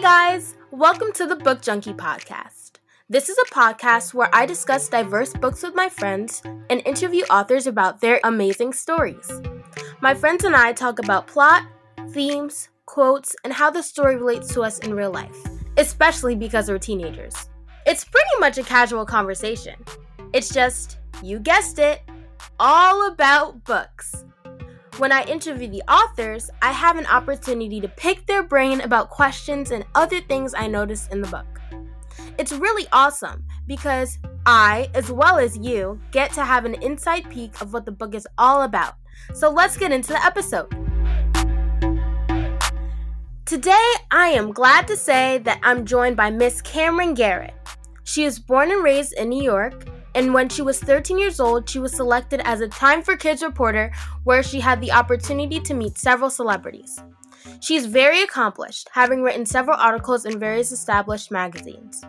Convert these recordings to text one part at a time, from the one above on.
Hey guys, welcome to the Book Junkie Podcast. This is a podcast where I discuss diverse books with my friends and interview authors about their amazing stories. My friends and I talk about plot, themes, quotes, and how the story relates to us in real life, especially because we're teenagers. It's pretty much a casual conversation. It's just, you guessed it, all about books. When I interview the authors, I have an opportunity to pick their brain about questions and other things I noticed in the book. It's really awesome because I, as well as you, get to have an inside peek of what the book is all about. So let's get into the episode. Today, I am glad to say that I'm joined by Miss Camryn Garrett. She is born and raised in New York and when she was 13 years old, she was selected as a Time for Kids reporter, where she had the opportunity to meet several celebrities. She is very accomplished, having written several articles in various established magazines.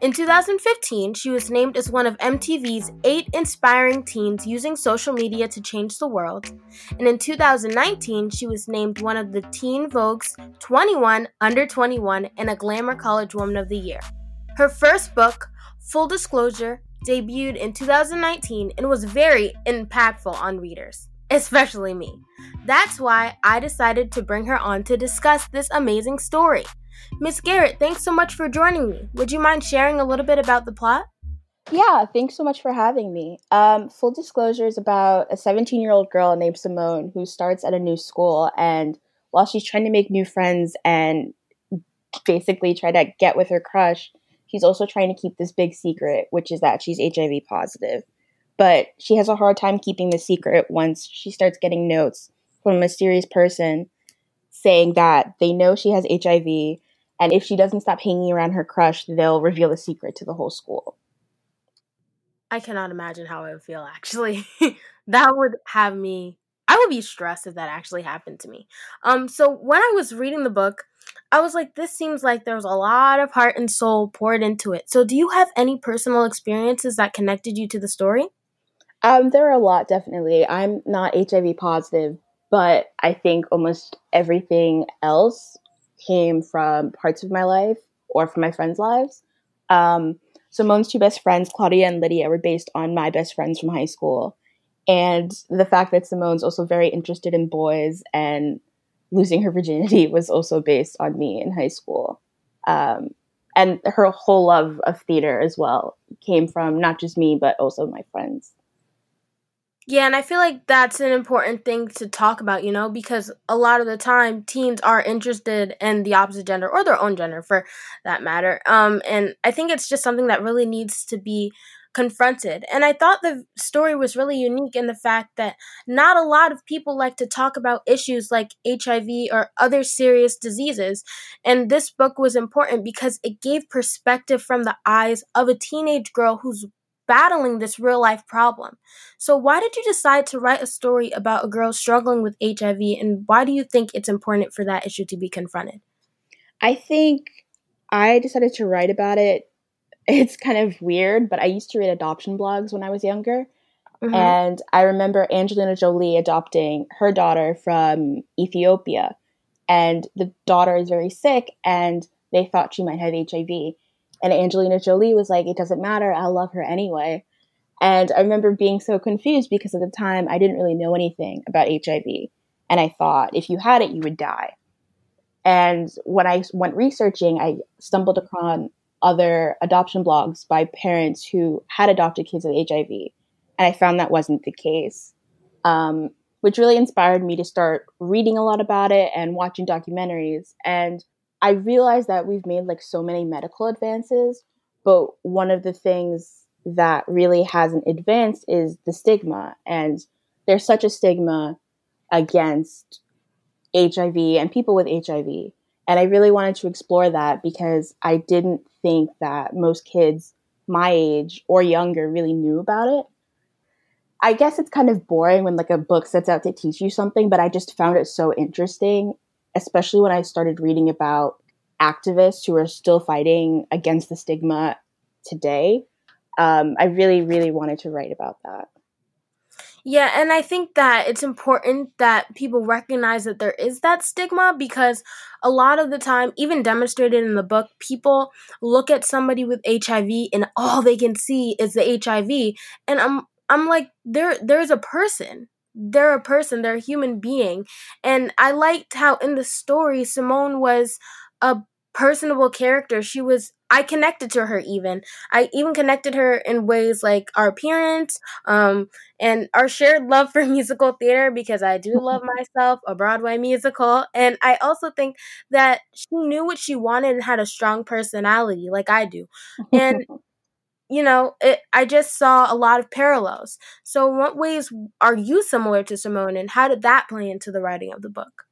In 2015, she was named as one of MTV's eight inspiring teens using social media to change the world. And in 2019, she was named one of the Teen Vogue's 21 Under 21 and a Glamour College Woman of the Year. Her first book, Full Disclosure, debuted in 2019 and was very impactful on readers, especially me. That's why I decided to bring her on to discuss this amazing story. Miss Garrett, thanks so much for joining me. Would you mind sharing a little bit about the plot? Yeah, thanks so much for having me. Um, full disclosure is about a 17 year old girl named Simone who starts at a new school, and while she's trying to make new friends and basically try to get with her crush, she's also trying to keep this big secret, which is that she's HIV positive. But she has a hard time keeping the secret once she starts getting notes from a mysterious person saying that they know she has HIV, and if she doesn't stop hanging around her crush, they'll reveal the secret to the whole school. I cannot imagine how I would feel actually. that would have me I would be stressed if that actually happened to me. Um, so when I was reading the book, I was like, this seems like there's a lot of heart and soul poured into it. So do you have any personal experiences that connected you to the story? Um, there are a lot, definitely. I'm not HIV positive, but I think almost everything else came from parts of my life or from my friends' lives. Um, Simone's two best friends, Claudia and Lydia, were based on my best friends from high school and the fact that Simone's also very interested in boys and losing her virginity was also based on me in high school. Um, and her whole love of theater as well came from not just me, but also my friends. Yeah, and I feel like that's an important thing to talk about, you know, because a lot of the time teens are interested in the opposite gender or their own gender for that matter. Um, and I think it's just something that really needs to be confronted. And I thought the story was really unique in the fact that not a lot of people like to talk about issues like HIV or other serious diseases. And this book was important because it gave perspective from the eyes of a teenage girl who's battling this real life problem. So, why did you decide to write a story about a girl struggling with HIV, and why do you think it's important for that issue to be confronted? I think I decided to write about it it's kind of weird, but I used to read adoption blogs when I was younger. Mm-hmm. And I remember Angelina Jolie adopting her daughter from Ethiopia. And the daughter is very sick, and they thought she might have HIV. And Angelina Jolie was like, It doesn't matter. I'll love her anyway. And I remember being so confused because at the time I didn't really know anything about HIV. And I thought if you had it, you would die. And when I went researching, I stumbled upon other adoption blogs by parents who had adopted kids with HIV. And I found that wasn't the case, um, which really inspired me to start reading a lot about it and watching documentaries. And I realized that we've made like so many medical advances, but one of the things that really hasn't advanced is the stigma. And there's such a stigma against HIV and people with HIV. And I really wanted to explore that because I didn't think that most kids my age or younger really knew about it. I guess it's kind of boring when like a book sets out to teach you something, but I just found it so interesting, especially when I started reading about activists who are still fighting against the stigma today. Um, I really, really wanted to write about that. Yeah, and I think that it's important that people recognize that there is that stigma because a lot of the time, even demonstrated in the book, people look at somebody with HIV and all they can see is the HIV. And I'm I'm like, there there's a person. They're a person, they're a human being. And I liked how in the story Simone was a personable character. She was I connected to her even. I even connected her in ways like our appearance, um, and our shared love for musical theater because I do love myself a Broadway musical. And I also think that she knew what she wanted and had a strong personality like I do. And you know, it, I just saw a lot of parallels. So, what ways are you similar to Simone, and how did that play into the writing of the book?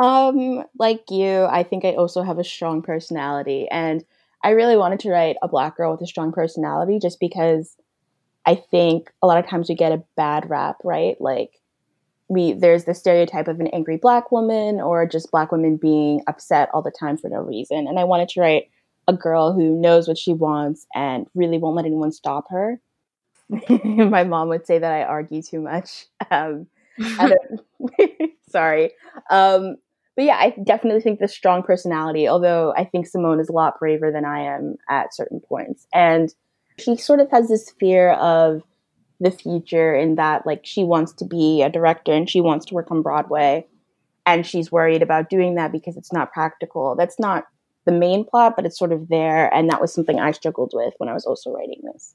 Um, like you, I think I also have a strong personality, and I really wanted to write a black girl with a strong personality just because I think a lot of times we get a bad rap, right? Like we there's the stereotype of an angry black woman or just black women being upset all the time for no reason. And I wanted to write a girl who knows what she wants and really won't let anyone stop her. My mom would say that I argue too much. Um, sorry. Um, but yeah, I definitely think the strong personality, although I think Simone is a lot braver than I am at certain points. And she sort of has this fear of the future in that like she wants to be a director and she wants to work on Broadway and she's worried about doing that because it's not practical. That's not the main plot, but it's sort of there and that was something I struggled with when I was also writing this.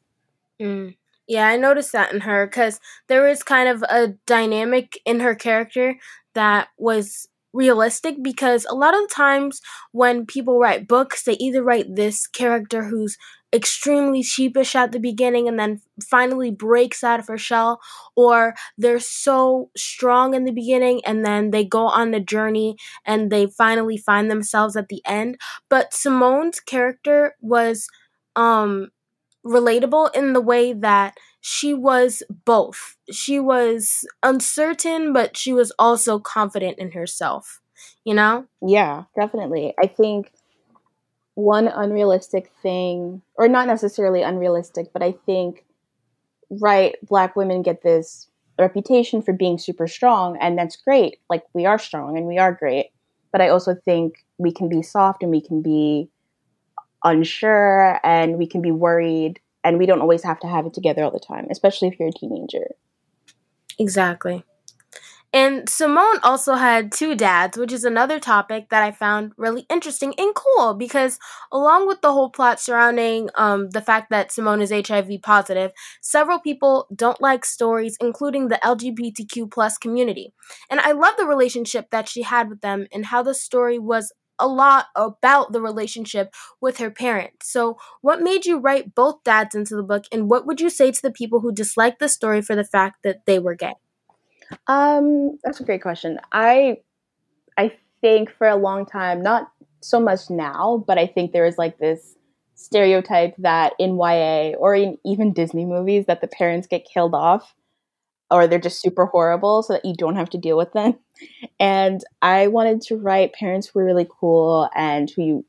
Mm. Yeah, I noticed that in her because there was kind of a dynamic in her character that was realistic because a lot of times when people write books, they either write this character who's extremely sheepish at the beginning and then finally breaks out of her shell, or they're so strong in the beginning and then they go on the journey and they finally find themselves at the end. But Simone's character was um relatable in the way that she was both. She was uncertain, but she was also confident in herself, you know? Yeah, definitely. I think one unrealistic thing, or not necessarily unrealistic, but I think, right, black women get this reputation for being super strong, and that's great. Like, we are strong and we are great. But I also think we can be soft and we can be unsure and we can be worried and we don't always have to have it together all the time, especially if you're a teenager. Exactly. And Simone also had two dads, which is another topic that I found really interesting and cool because, along with the whole plot surrounding um, the fact that Simone is HIV positive, several people don't like stories, including the LGBTQ plus community. And I love the relationship that she had with them and how the story was a lot about the relationship with her parents. So, what made you write both dads into the book, and what would you say to the people who dislike the story for the fact that they were gay? Um, that's a great question. I I think for a long time, not so much now, but I think there is like this stereotype that in YA or in even Disney movies that the parents get killed off or they're just super horrible so that you don't have to deal with them. And I wanted to write parents who were really cool and who you,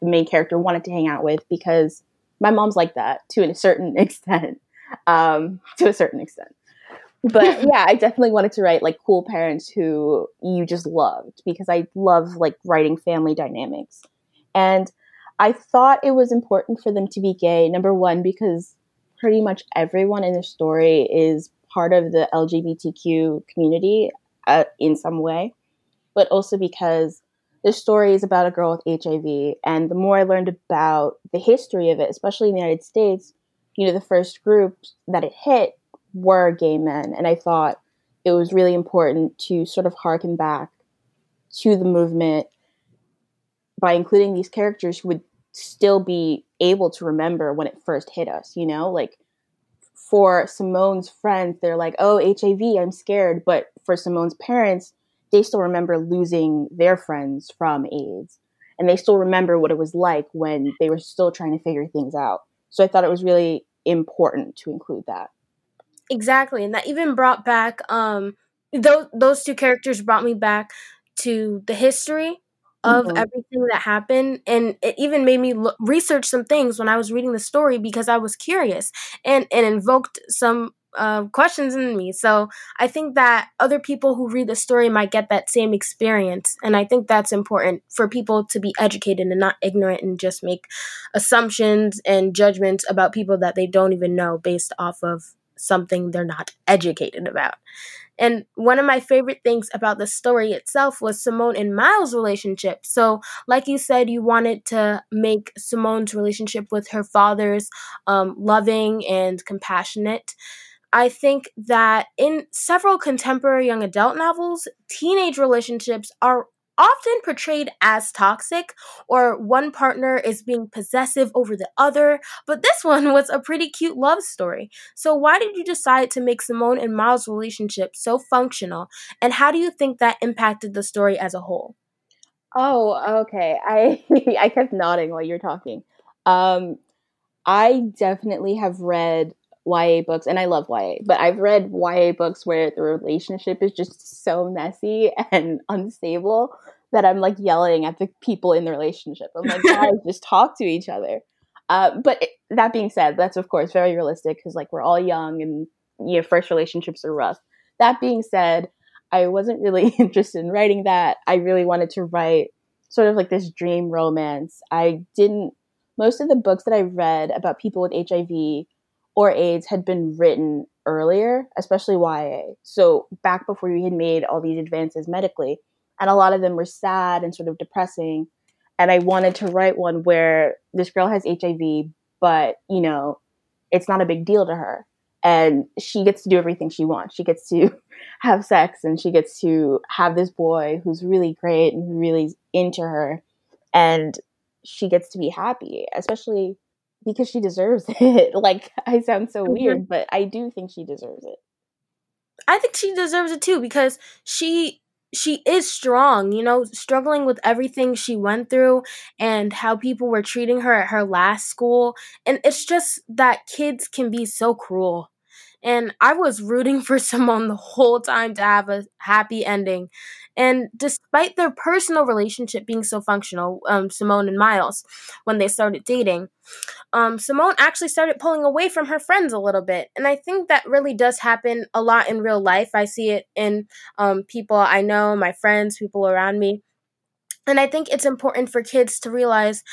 the main character wanted to hang out with because my mom's like that to a certain extent. Um, to a certain extent. But yeah, I definitely wanted to write like cool parents who you just loved because I love like writing family dynamics. And I thought it was important for them to be gay, number one, because pretty much everyone in the story is part of the LGBTQ community uh, in some way, but also because the story is about a girl with HIV. And the more I learned about the history of it, especially in the United States, you know, the first groups that it hit were gay men. And I thought it was really important to sort of harken back to the movement by including these characters who would still be able to remember when it first hit us, you know? Like for Simone's friends, they're like, oh, HIV, I'm scared. But for Simone's parents, they still remember losing their friends from AIDS. And they still remember what it was like when they were still trying to figure things out. So I thought it was really important to include that. Exactly. And that even brought back um those those two characters brought me back to the history of mm-hmm. everything that happened and it even made me look, research some things when i was reading the story because i was curious and and invoked some uh, questions in me. So I think that other people who read the story might get that same experience. And I think that's important for people to be educated and not ignorant and just make assumptions and judgments about people that they don't even know based off of something they're not educated about. And one of my favorite things about the story itself was Simone and Miles' relationship. So, like you said, you wanted to make Simone's relationship with her father's um, loving and compassionate. I think that in several contemporary young adult novels, teenage relationships are often portrayed as toxic or one partner is being possessive over the other, but this one was a pretty cute love story. So, why did you decide to make Simone and Miles' relationship so functional, and how do you think that impacted the story as a whole? Oh, okay. I I kept nodding while you're talking. Um, I definitely have read YA books, and I love YA, but I've read YA books where the relationship is just so messy and unstable that I'm like yelling at the people in the relationship. I'm like, guys, just talk to each other. Uh, but it, that being said, that's of course very realistic because like we're all young and you know, first relationships are rough. That being said, I wasn't really interested in writing that. I really wanted to write sort of like this dream romance. I didn't. Most of the books that I read about people with HIV or AIDS had been written earlier, especially YA. So back before we had made all these advances medically, and a lot of them were sad and sort of depressing. And I wanted to write one where this girl has HIV, but you know, it's not a big deal to her. And she gets to do everything she wants. She gets to have sex and she gets to have this boy who's really great and really into her. And she gets to be happy, especially because she deserves it. like I sound so mm-hmm. weird, but I do think she deserves it. I think she deserves it too because she she is strong, you know, struggling with everything she went through and how people were treating her at her last school. And it's just that kids can be so cruel. And I was rooting for Simone the whole time to have a happy ending. And despite their personal relationship being so functional, um, Simone and Miles, when they started dating, um, Simone actually started pulling away from her friends a little bit. And I think that really does happen a lot in real life. I see it in um, people I know, my friends, people around me. And I think it's important for kids to realize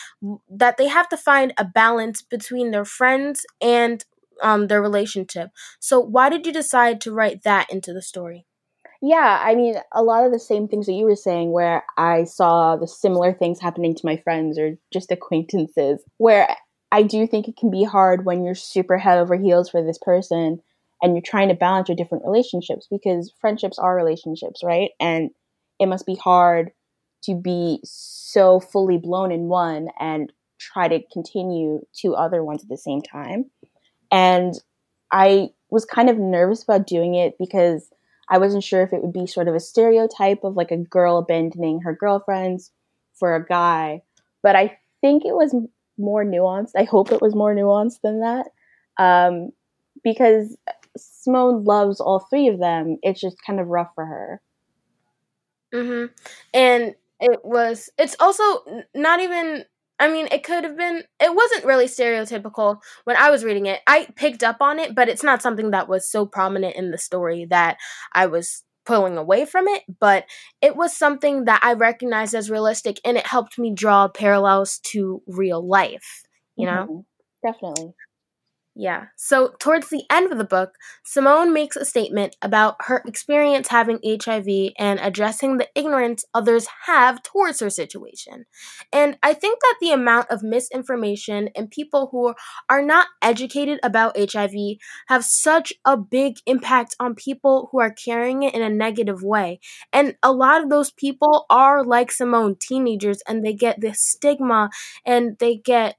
that they have to find a balance between their friends and um, their relationship. So, why did you decide to write that into the story? Yeah, I mean, a lot of the same things that you were saying, where I saw the similar things happening to my friends or just acquaintances, where I do think it can be hard when you're super head over heels for this person and you're trying to balance your different relationships because friendships are relationships, right? And it must be hard to be so fully blown in one and try to continue two other ones at the same time. And I was kind of nervous about doing it because I wasn't sure if it would be sort of a stereotype of like a girl abandoning her girlfriends for a guy, but I think it was more nuanced. I hope it was more nuanced than that. Um, because Simone loves all three of them. It's just kind of rough for her. Mhm. And it was it's also not even I mean, it could have been, it wasn't really stereotypical when I was reading it. I picked up on it, but it's not something that was so prominent in the story that I was pulling away from it. But it was something that I recognized as realistic and it helped me draw parallels to real life, you know? Mm-hmm. Definitely. Yeah. So, towards the end of the book, Simone makes a statement about her experience having HIV and addressing the ignorance others have towards her situation. And I think that the amount of misinformation and people who are not educated about HIV have such a big impact on people who are carrying it in a negative way. And a lot of those people are like Simone, teenagers, and they get this stigma and they get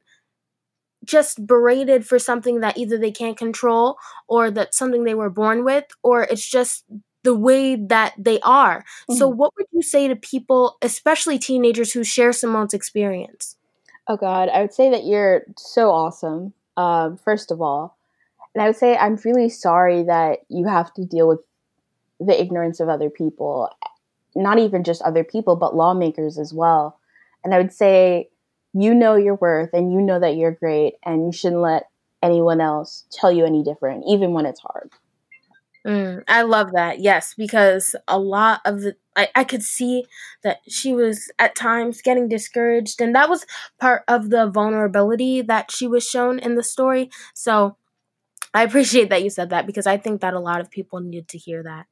just berated for something that either they can't control or that something they were born with or it's just the way that they are. Mm-hmm. So what would you say to people, especially teenagers who share Simone's experience? Oh god, I would say that you're so awesome. Um, first of all, and I would say I'm really sorry that you have to deal with the ignorance of other people, not even just other people, but lawmakers as well. And I would say you know your worth and you know that you're great and you shouldn't let anyone else tell you any different, even when it's hard. Mm, I love that. Yes, because a lot of the I, I could see that she was at times getting discouraged and that was part of the vulnerability that she was shown in the story. So I appreciate that you said that because I think that a lot of people needed to hear that.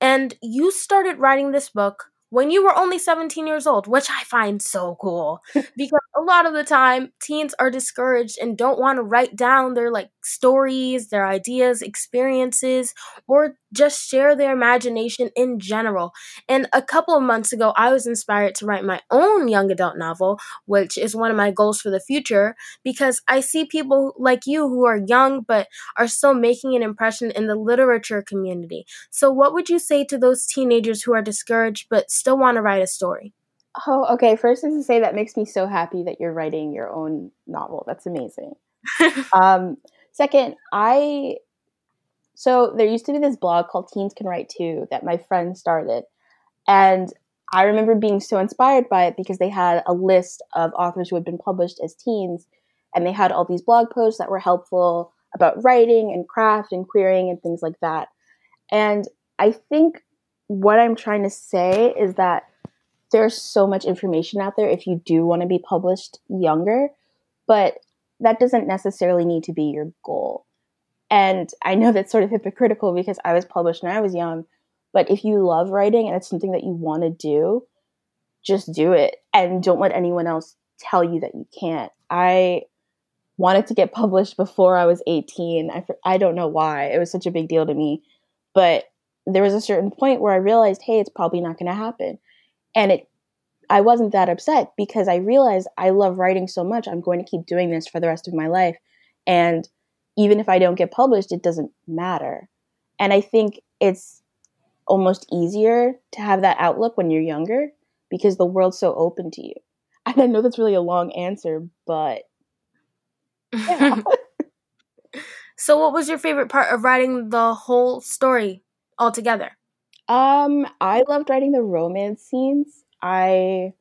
And you started writing this book when you were only 17 years old, which I find so cool because a lot of the time teens are discouraged and don't want to write down their like stories, their ideas, experiences, or just share their imagination in general. And a couple of months ago, I was inspired to write my own young adult novel, which is one of my goals for the future because I see people like you who are young but are still making an impression in the literature community. So, what would you say to those teenagers who are discouraged but still want to write a story? Oh, okay. First is to say that makes me so happy that you're writing your own novel. That's amazing. um, second, I so there used to be this blog called Teens Can Write Too that my friend started, and I remember being so inspired by it because they had a list of authors who had been published as teens, and they had all these blog posts that were helpful about writing and craft and querying and things like that. And I think what I'm trying to say is that there's so much information out there if you do want to be published younger, but that doesn't necessarily need to be your goal. And I know that's sort of hypocritical because I was published when I was young, but if you love writing and it's something that you want to do, just do it and don't let anyone else tell you that you can't. I wanted to get published before I was 18. I, I don't know why. It was such a big deal to me. But there was a certain point where I realized, hey, it's probably not going to happen. And it I wasn't that upset because I realized I love writing so much. I'm going to keep doing this for the rest of my life. And even if I don't get published, it doesn't matter. And I think it's almost easier to have that outlook when you're younger because the world's so open to you. And I know that's really a long answer, but yeah. so what was your favorite part of writing the whole story altogether? Um, I loved writing the romance scenes. I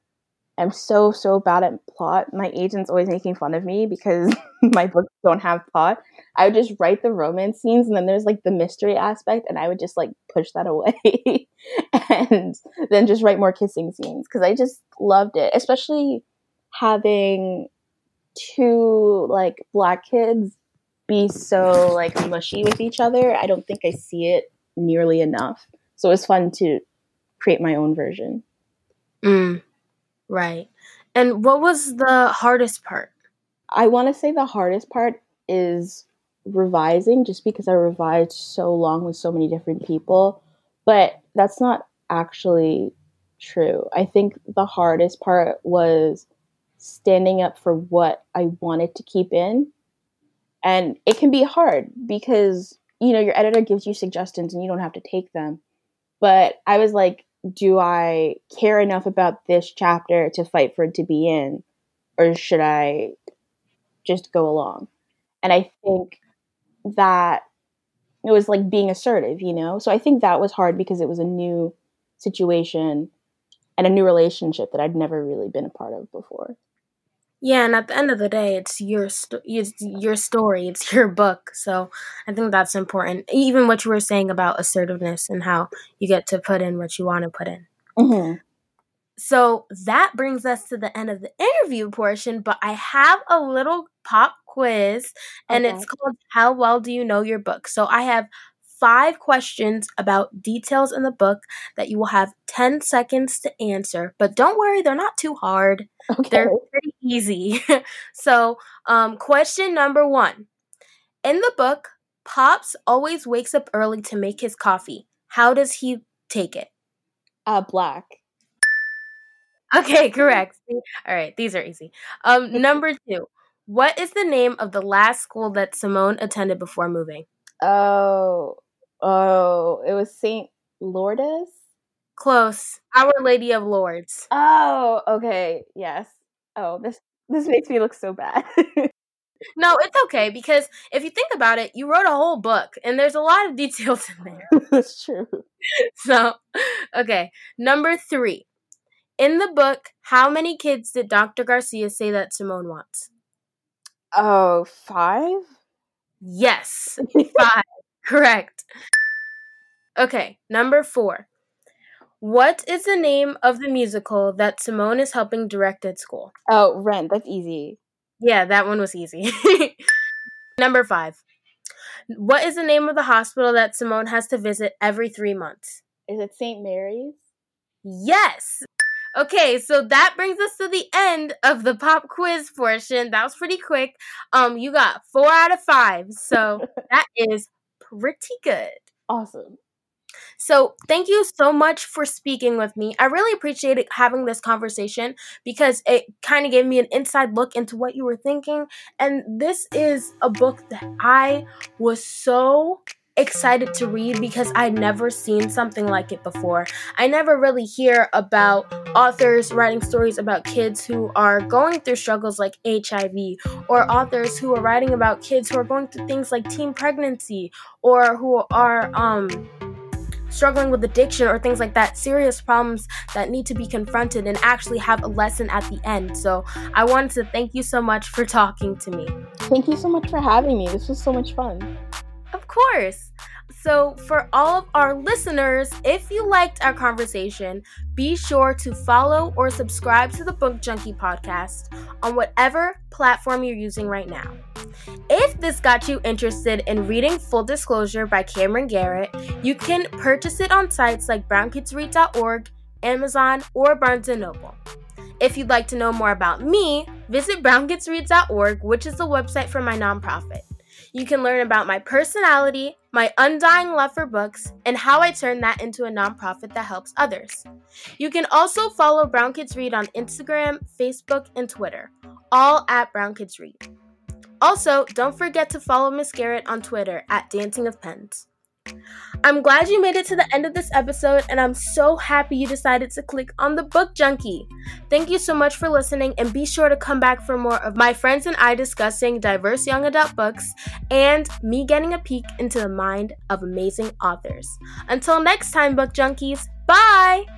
am so so bad at plot. My agent's always making fun of me because my books don't have plot. I would just write the romance scenes and then there's like the mystery aspect and I would just like push that away and then just write more kissing scenes because I just loved it, especially having two like black kids be so like mushy with each other. I don't think I see it nearly enough. So it was fun to create my own version. Mm, right. And what was the hardest part? I want to say the hardest part is revising just because I revised so long with so many different people. But that's not actually true. I think the hardest part was standing up for what I wanted to keep in. And it can be hard because, you know, your editor gives you suggestions and you don't have to take them. But I was like, do I care enough about this chapter to fight for it to be in, or should I just go along? And I think that it was like being assertive, you know? So I think that was hard because it was a new situation and a new relationship that I'd never really been a part of before. Yeah, and at the end of the day, it's your sto- it's your story, it's your book. So I think that's important. Even what you were saying about assertiveness and how you get to put in what you want to put in. Mm-hmm. So that brings us to the end of the interview portion. But I have a little pop quiz, and okay. it's called "How Well Do You Know Your Book?" So I have five questions about details in the book that you will have 10 seconds to answer. But don't worry, they're not too hard. Okay. They're pretty easy. so, um, question number one In the book, Pops always wakes up early to make his coffee. How does he take it? Uh, black. Okay, correct. All right, these are easy. Um, number two. What is the name of the last school that Simone attended before moving? Oh, Oh, it was Saint Lourdes. Close. Our Lady of Lourdes. Oh, okay. Yes. Oh, this this makes me look so bad. no, it's okay because if you think about it, you wrote a whole book and there's a lot of details in there. That's true. So, okay. Number 3. In the book, how many kids did Dr. Garcia say that Simone wants? Oh, five? Yes. Five. Correct. Okay, number four. What is the name of the musical that Simone is helping direct at school? Oh, Rent. That's easy. Yeah, that one was easy. number five. What is the name of the hospital that Simone has to visit every three months? Is it St. Mary's? Yes. Okay, so that brings us to the end of the pop quiz portion. That was pretty quick. Um, you got four out of five, so that is pretty good. Awesome. So, thank you so much for speaking with me. I really appreciated having this conversation because it kind of gave me an inside look into what you were thinking. And this is a book that I was so excited to read because I'd never seen something like it before. I never really hear about authors writing stories about kids who are going through struggles like HIV, or authors who are writing about kids who are going through things like teen pregnancy, or who are, um, struggling with addiction or things like that, serious problems that need to be confronted and actually have a lesson at the end. So I wanted to thank you so much for talking to me. Thank you so much for having me. This was so much fun. Of course. So, for all of our listeners, if you liked our conversation, be sure to follow or subscribe to the Book Junkie podcast on whatever platform you're using right now. If this got you interested in reading Full Disclosure by Camryn Garrett, you can purchase it on sites like brownkidsread.org, Amazon, or Barnes & Noble. If you'd like to know more about me, visit brownkidsread.org, which is the website for my nonprofit. You can learn about my personality, my undying love for books, and how I turn that into a nonprofit that helps others. You can also follow Brown Kids Read on Instagram, Facebook, and Twitter, all at Brown Kids Read. Also, don't forget to follow Miss Garrett on Twitter at Dancing of Pens. I'm glad you made it to the end of this episode, and I'm so happy you decided to click on the Book Junkie. Thank you so much for listening, and be sure to come back for more of my friends and I discussing diverse young adult books and me getting a peek into the mind of amazing authors. Until next time, Book Junkies, bye!